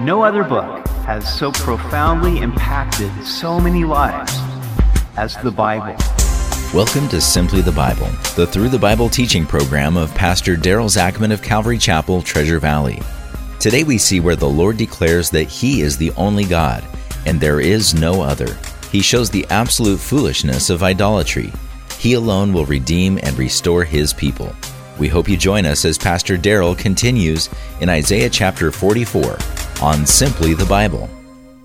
No other book has so profoundly impacted so many lives as the Bible. Welcome to Simply the Bible, the Through the Bible teaching program of Pastor Daryl Zachman of Calvary Chapel, Treasure Valley. Today we see where the Lord declares that He is the only God and there is no other. He shows the absolute foolishness of idolatry. He alone will redeem and restore His people. We hope you join us as Pastor Daryl continues in Isaiah chapter 44 on Simply the Bible.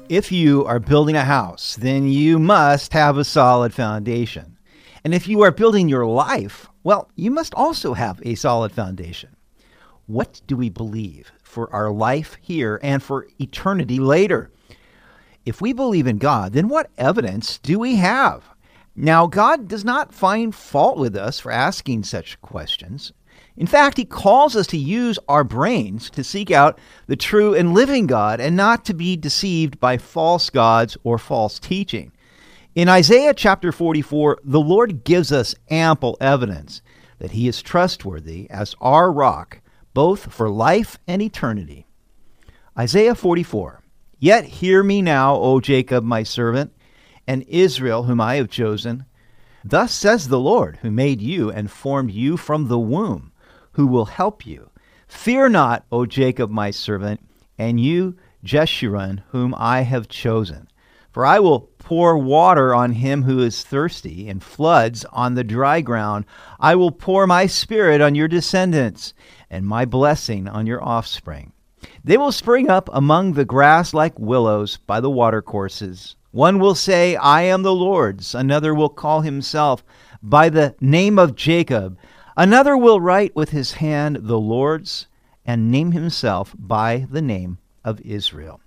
If you are building a house, then you must have a solid foundation. And if you are building your life, well, you must also have a solid foundation. What do we believe for our life here and for eternity later? If we believe in God, then what evidence do we have? Now, God does not find fault with us for asking such questions. In fact, he calls us to use our brains to seek out the true and living God and not to be deceived by false gods or false teaching. In Isaiah chapter 44, the Lord gives us ample evidence that he is trustworthy as our rock, both for life and eternity. Isaiah 44 Yet hear me now, O Jacob, my servant, and Israel, whom I have chosen. Thus says the Lord, who made you and formed you from the womb who will help you. Fear not, O Jacob, my servant, and you, Jeshurun, whom I have chosen. For I will pour water on him who is thirsty, and floods on the dry ground. I will pour my spirit on your descendants, and my blessing on your offspring. They will spring up among the grass like willows by the watercourses. One will say, I am the Lord's. Another will call himself by the name of Jacob. Another will write with his hand the Lord's and name himself by the name of Israel.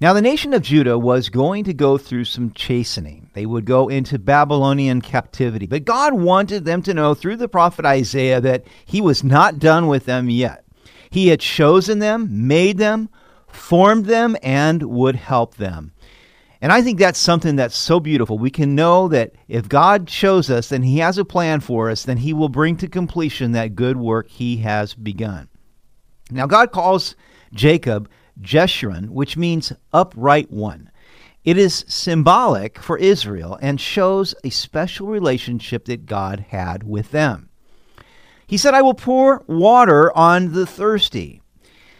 Now, the nation of Judah was going to go through some chastening. They would go into Babylonian captivity. But God wanted them to know through the prophet Isaiah that he was not done with them yet. He had chosen them, made them, formed them, and would help them. And I think that's something that's so beautiful. We can know that if God shows us and He has a plan for us, then He will bring to completion that good work He has begun. Now, God calls Jacob Jeshurun, which means upright one. It is symbolic for Israel and shows a special relationship that God had with them. He said, I will pour water on the thirsty.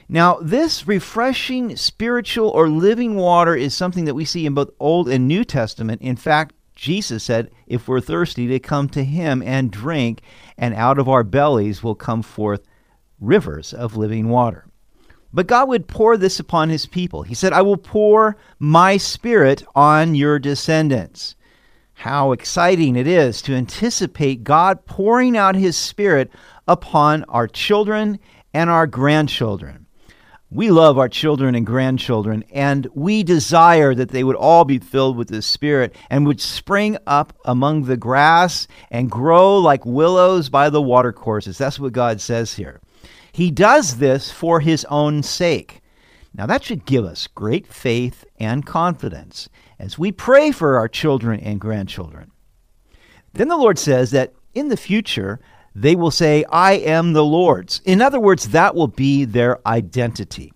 Now, this refreshing spiritual or living water is something that we see in both Old and New Testament. In fact, Jesus said, if we're thirsty, to come to him and drink, and out of our bellies will come forth rivers of living water. But God would pour this upon his people. He said, I will pour my spirit on your descendants. How exciting it is to anticipate God pouring out his spirit upon our children and our grandchildren. We love our children and grandchildren, and we desire that they would all be filled with the Spirit and would spring up among the grass and grow like willows by the watercourses. That's what God says here. He does this for His own sake. Now, that should give us great faith and confidence as we pray for our children and grandchildren. Then the Lord says that in the future, they will say, I am the Lord's. In other words, that will be their identity.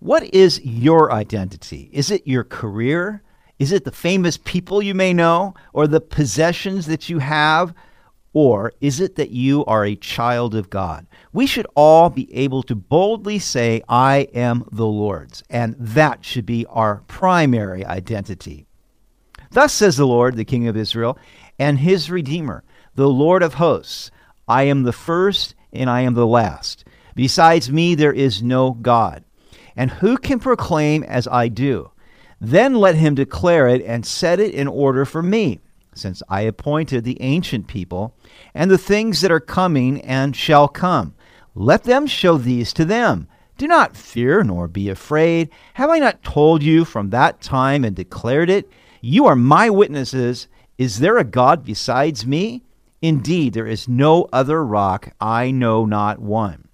What is your identity? Is it your career? Is it the famous people you may know or the possessions that you have? Or is it that you are a child of God? We should all be able to boldly say, I am the Lord's, and that should be our primary identity. Thus says the Lord, the King of Israel, and his Redeemer, the Lord of hosts. I am the first and I am the last. Besides me, there is no God. And who can proclaim as I do? Then let him declare it and set it in order for me, since I appointed the ancient people and the things that are coming and shall come. Let them show these to them. Do not fear nor be afraid. Have I not told you from that time and declared it? You are my witnesses. Is there a God besides me? Indeed, there is no other rock, I know not one.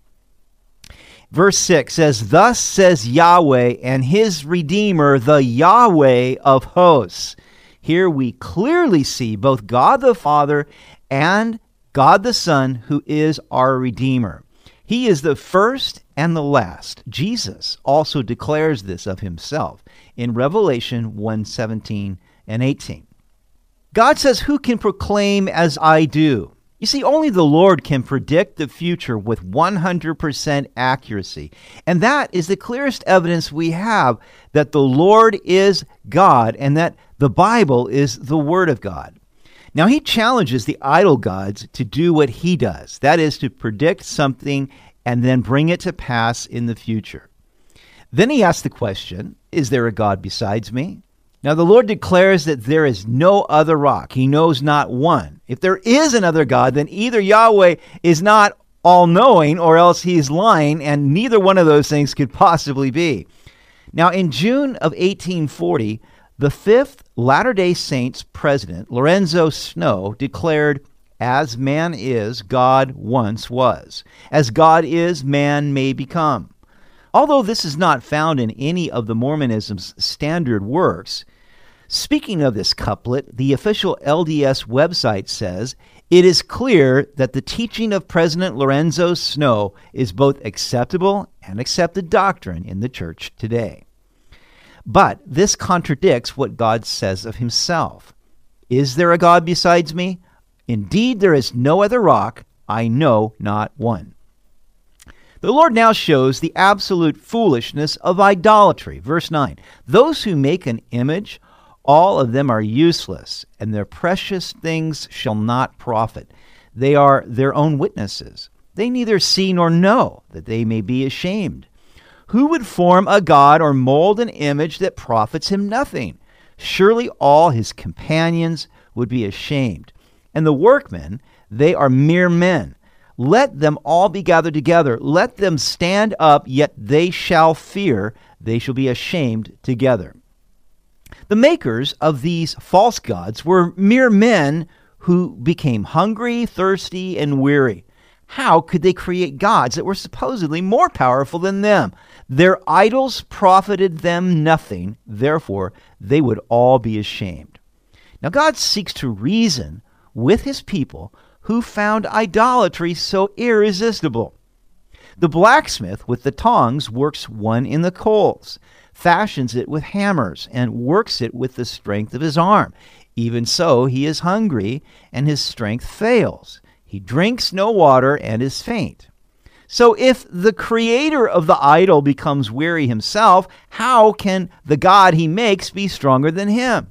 Verse 6 says, Thus says Yahweh and his Redeemer, the Yahweh of hosts. Here we clearly see both God the Father and God the Son, who is our Redeemer. He is the first and the last. Jesus also declares this of himself in Revelation 1:17 and 18. God says, "Who can proclaim as I do?" You see, only the Lord can predict the future with 100% accuracy. And that is the clearest evidence we have that the Lord is God and that the Bible is the Word of God. Now, he challenges the idol gods to do what he does that is, to predict something and then bring it to pass in the future. Then he asks the question Is there a God besides me? Now the Lord declares that there is no other rock. He knows not one. If there is another God, then either Yahweh is not all knowing or else he is lying, and neither one of those things could possibly be. Now, in June of 1840, the fifth Latter day Saints president, Lorenzo Snow, declared, As man is, God once was. As God is, man may become. Although this is not found in any of the Mormonism's standard works, Speaking of this couplet, the official LDS website says it is clear that the teaching of President Lorenzo Snow is both acceptable and accepted doctrine in the church today. But this contradicts what God says of himself. Is there a God besides me? Indeed, there is no other rock, I know not one. The Lord now shows the absolute foolishness of idolatry. Verse 9 Those who make an image all of them are useless, and their precious things shall not profit. They are their own witnesses. They neither see nor know, that they may be ashamed. Who would form a god or mold an image that profits him nothing? Surely all his companions would be ashamed. And the workmen, they are mere men. Let them all be gathered together. Let them stand up, yet they shall fear. They shall be ashamed together. The makers of these false gods were mere men who became hungry, thirsty, and weary. How could they create gods that were supposedly more powerful than them? Their idols profited them nothing, therefore, they would all be ashamed. Now, God seeks to reason with his people who found idolatry so irresistible. The blacksmith with the tongs works one in the coals fashions it with hammers, and works it with the strength of his arm. Even so, he is hungry, and his strength fails. He drinks no water and is faint. So, if the creator of the idol becomes weary himself, how can the God he makes be stronger than him?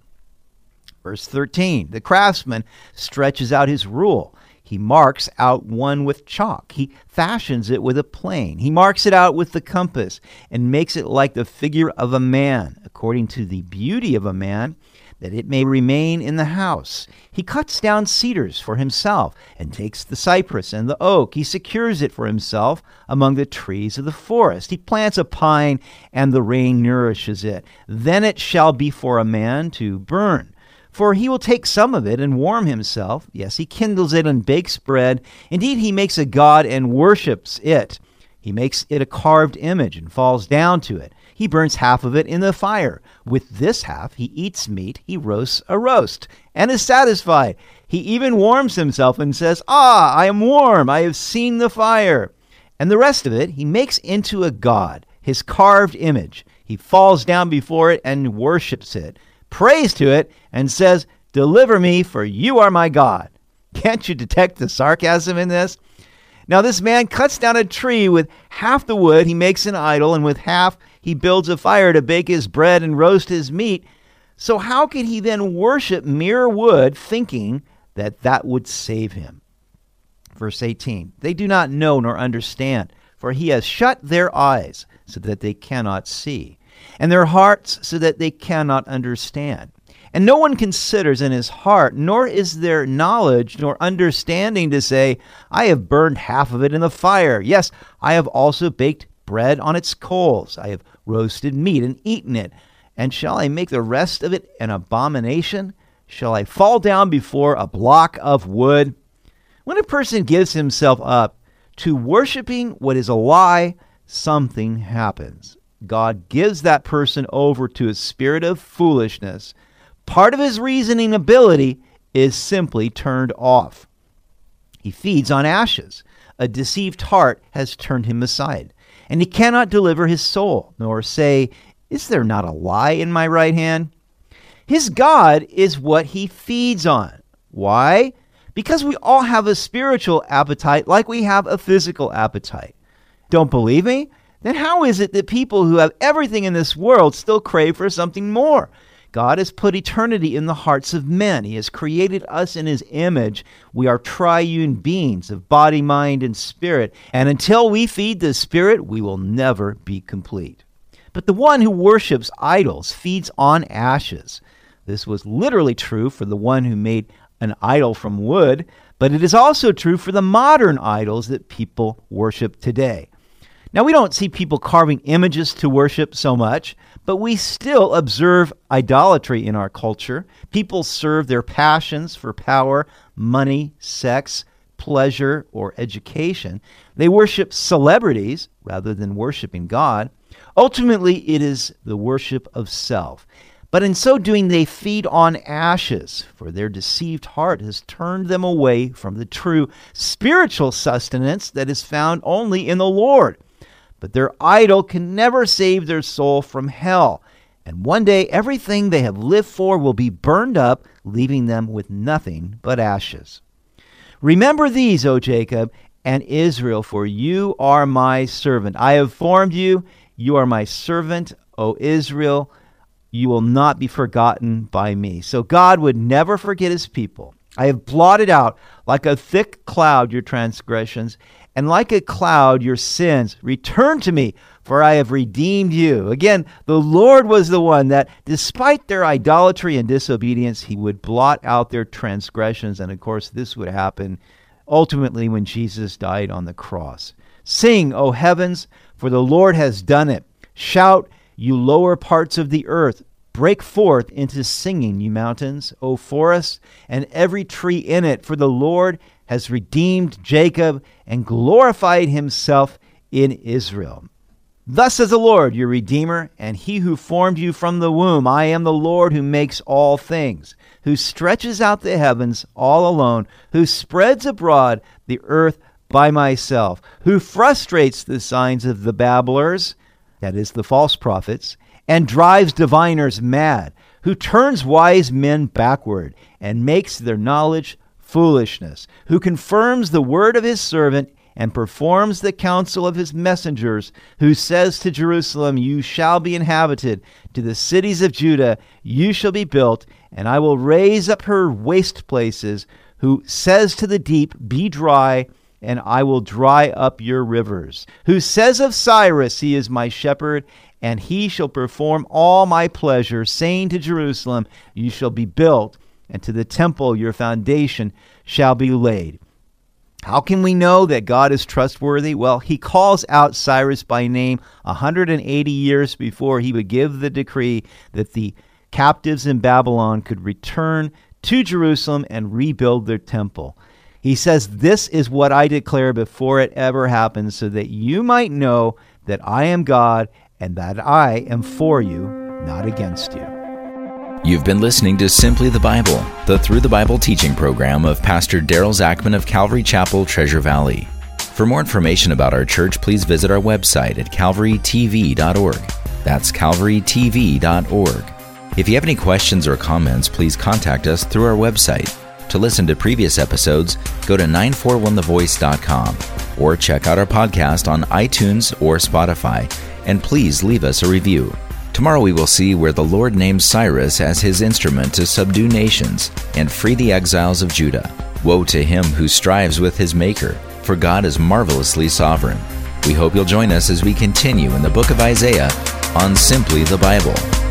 Verse 13 The craftsman stretches out his rule he marks out one with chalk. He fashions it with a plane. He marks it out with the compass and makes it like the figure of a man, according to the beauty of a man, that it may remain in the house. He cuts down cedars for himself and takes the cypress and the oak. He secures it for himself among the trees of the forest. He plants a pine and the rain nourishes it. Then it shall be for a man to burn for he will take some of it and warm himself. Yes, he kindles it and bakes bread. Indeed, he makes a god and worships it. He makes it a carved image and falls down to it. He burns half of it in the fire. With this half, he eats meat, he roasts a roast, and is satisfied. He even warms himself and says, Ah, I am warm, I have seen the fire. And the rest of it he makes into a god, his carved image. He falls down before it and worships it prays to it, and says, Deliver me, for you are my God. Can't you detect the sarcasm in this? Now, this man cuts down a tree with half the wood, he makes an idol, and with half he builds a fire to bake his bread and roast his meat. So, how can he then worship mere wood, thinking that that would save him? Verse 18 They do not know nor understand, for he has shut their eyes so that they cannot see and their hearts so that they cannot understand. And no one considers in his heart, nor is there knowledge nor understanding to say, I have burned half of it in the fire. Yes, I have also baked bread on its coals. I have roasted meat and eaten it. And shall I make the rest of it an abomination? Shall I fall down before a block of wood? When a person gives himself up to worshiping what is a lie, something happens. God gives that person over to a spirit of foolishness, part of his reasoning ability is simply turned off. He feeds on ashes. a deceived heart has turned him aside, and he cannot deliver his soul, nor say, Is there not a lie in my right hand? His God is what he feeds on. Why? Because we all have a spiritual appetite like we have a physical appetite. Don't believe me? Then how is it that people who have everything in this world still crave for something more? God has put eternity in the hearts of men. He has created us in His image. We are triune beings of body, mind, and spirit. And until we feed the Spirit, we will never be complete. But the one who worships idols feeds on ashes. This was literally true for the one who made an idol from wood, but it is also true for the modern idols that people worship today. Now, we don't see people carving images to worship so much, but we still observe idolatry in our culture. People serve their passions for power, money, sex, pleasure, or education. They worship celebrities rather than worshiping God. Ultimately, it is the worship of self. But in so doing, they feed on ashes, for their deceived heart has turned them away from the true spiritual sustenance that is found only in the Lord. But their idol can never save their soul from hell. And one day everything they have lived for will be burned up, leaving them with nothing but ashes. Remember these, O Jacob and Israel, for you are my servant. I have formed you. You are my servant, O Israel. You will not be forgotten by me. So God would never forget his people. I have blotted out like a thick cloud your transgressions and like a cloud your sins. Return to me, for I have redeemed you. Again, the Lord was the one that, despite their idolatry and disobedience, he would blot out their transgressions. And of course, this would happen ultimately when Jesus died on the cross. Sing, O heavens, for the Lord has done it. Shout, you lower parts of the earth. Break forth into singing, you mountains, O forests, and every tree in it, for the Lord has redeemed Jacob and glorified himself in Israel. Thus says the Lord, your Redeemer, and he who formed you from the womb. I am the Lord who makes all things, who stretches out the heavens all alone, who spreads abroad the earth by myself, who frustrates the signs of the babblers, that is, the false prophets, and drives diviners mad, who turns wise men backward and makes their knowledge foolishness, who confirms the word of his servant and performs the counsel of his messengers, who says to Jerusalem, You shall be inhabited, to the cities of Judah, you shall be built, and I will raise up her waste places, who says to the deep, Be dry, and I will dry up your rivers, who says of Cyrus, He is my shepherd, and he shall perform all my pleasure, saying to Jerusalem, You shall be built and to the temple your foundation shall be laid. How can we know that God is trustworthy? Well, he calls out Cyrus by name 180 years before he would give the decree that the captives in Babylon could return to Jerusalem and rebuild their temple. He says, This is what I declare before it ever happens, so that you might know that I am God and that I am for you, not against you. You've been listening to Simply the Bible, the Through the Bible teaching program of Pastor Daryl Zachman of Calvary Chapel, Treasure Valley. For more information about our church, please visit our website at calvarytv.org. That's calvarytv.org. If you have any questions or comments, please contact us through our website. To listen to previous episodes, go to 941thevoice.com or check out our podcast on iTunes or Spotify, and please leave us a review. Tomorrow we will see where the Lord names Cyrus as his instrument to subdue nations and free the exiles of Judah. Woe to him who strives with his Maker, for God is marvelously sovereign. We hope you'll join us as we continue in the book of Isaiah on Simply the Bible.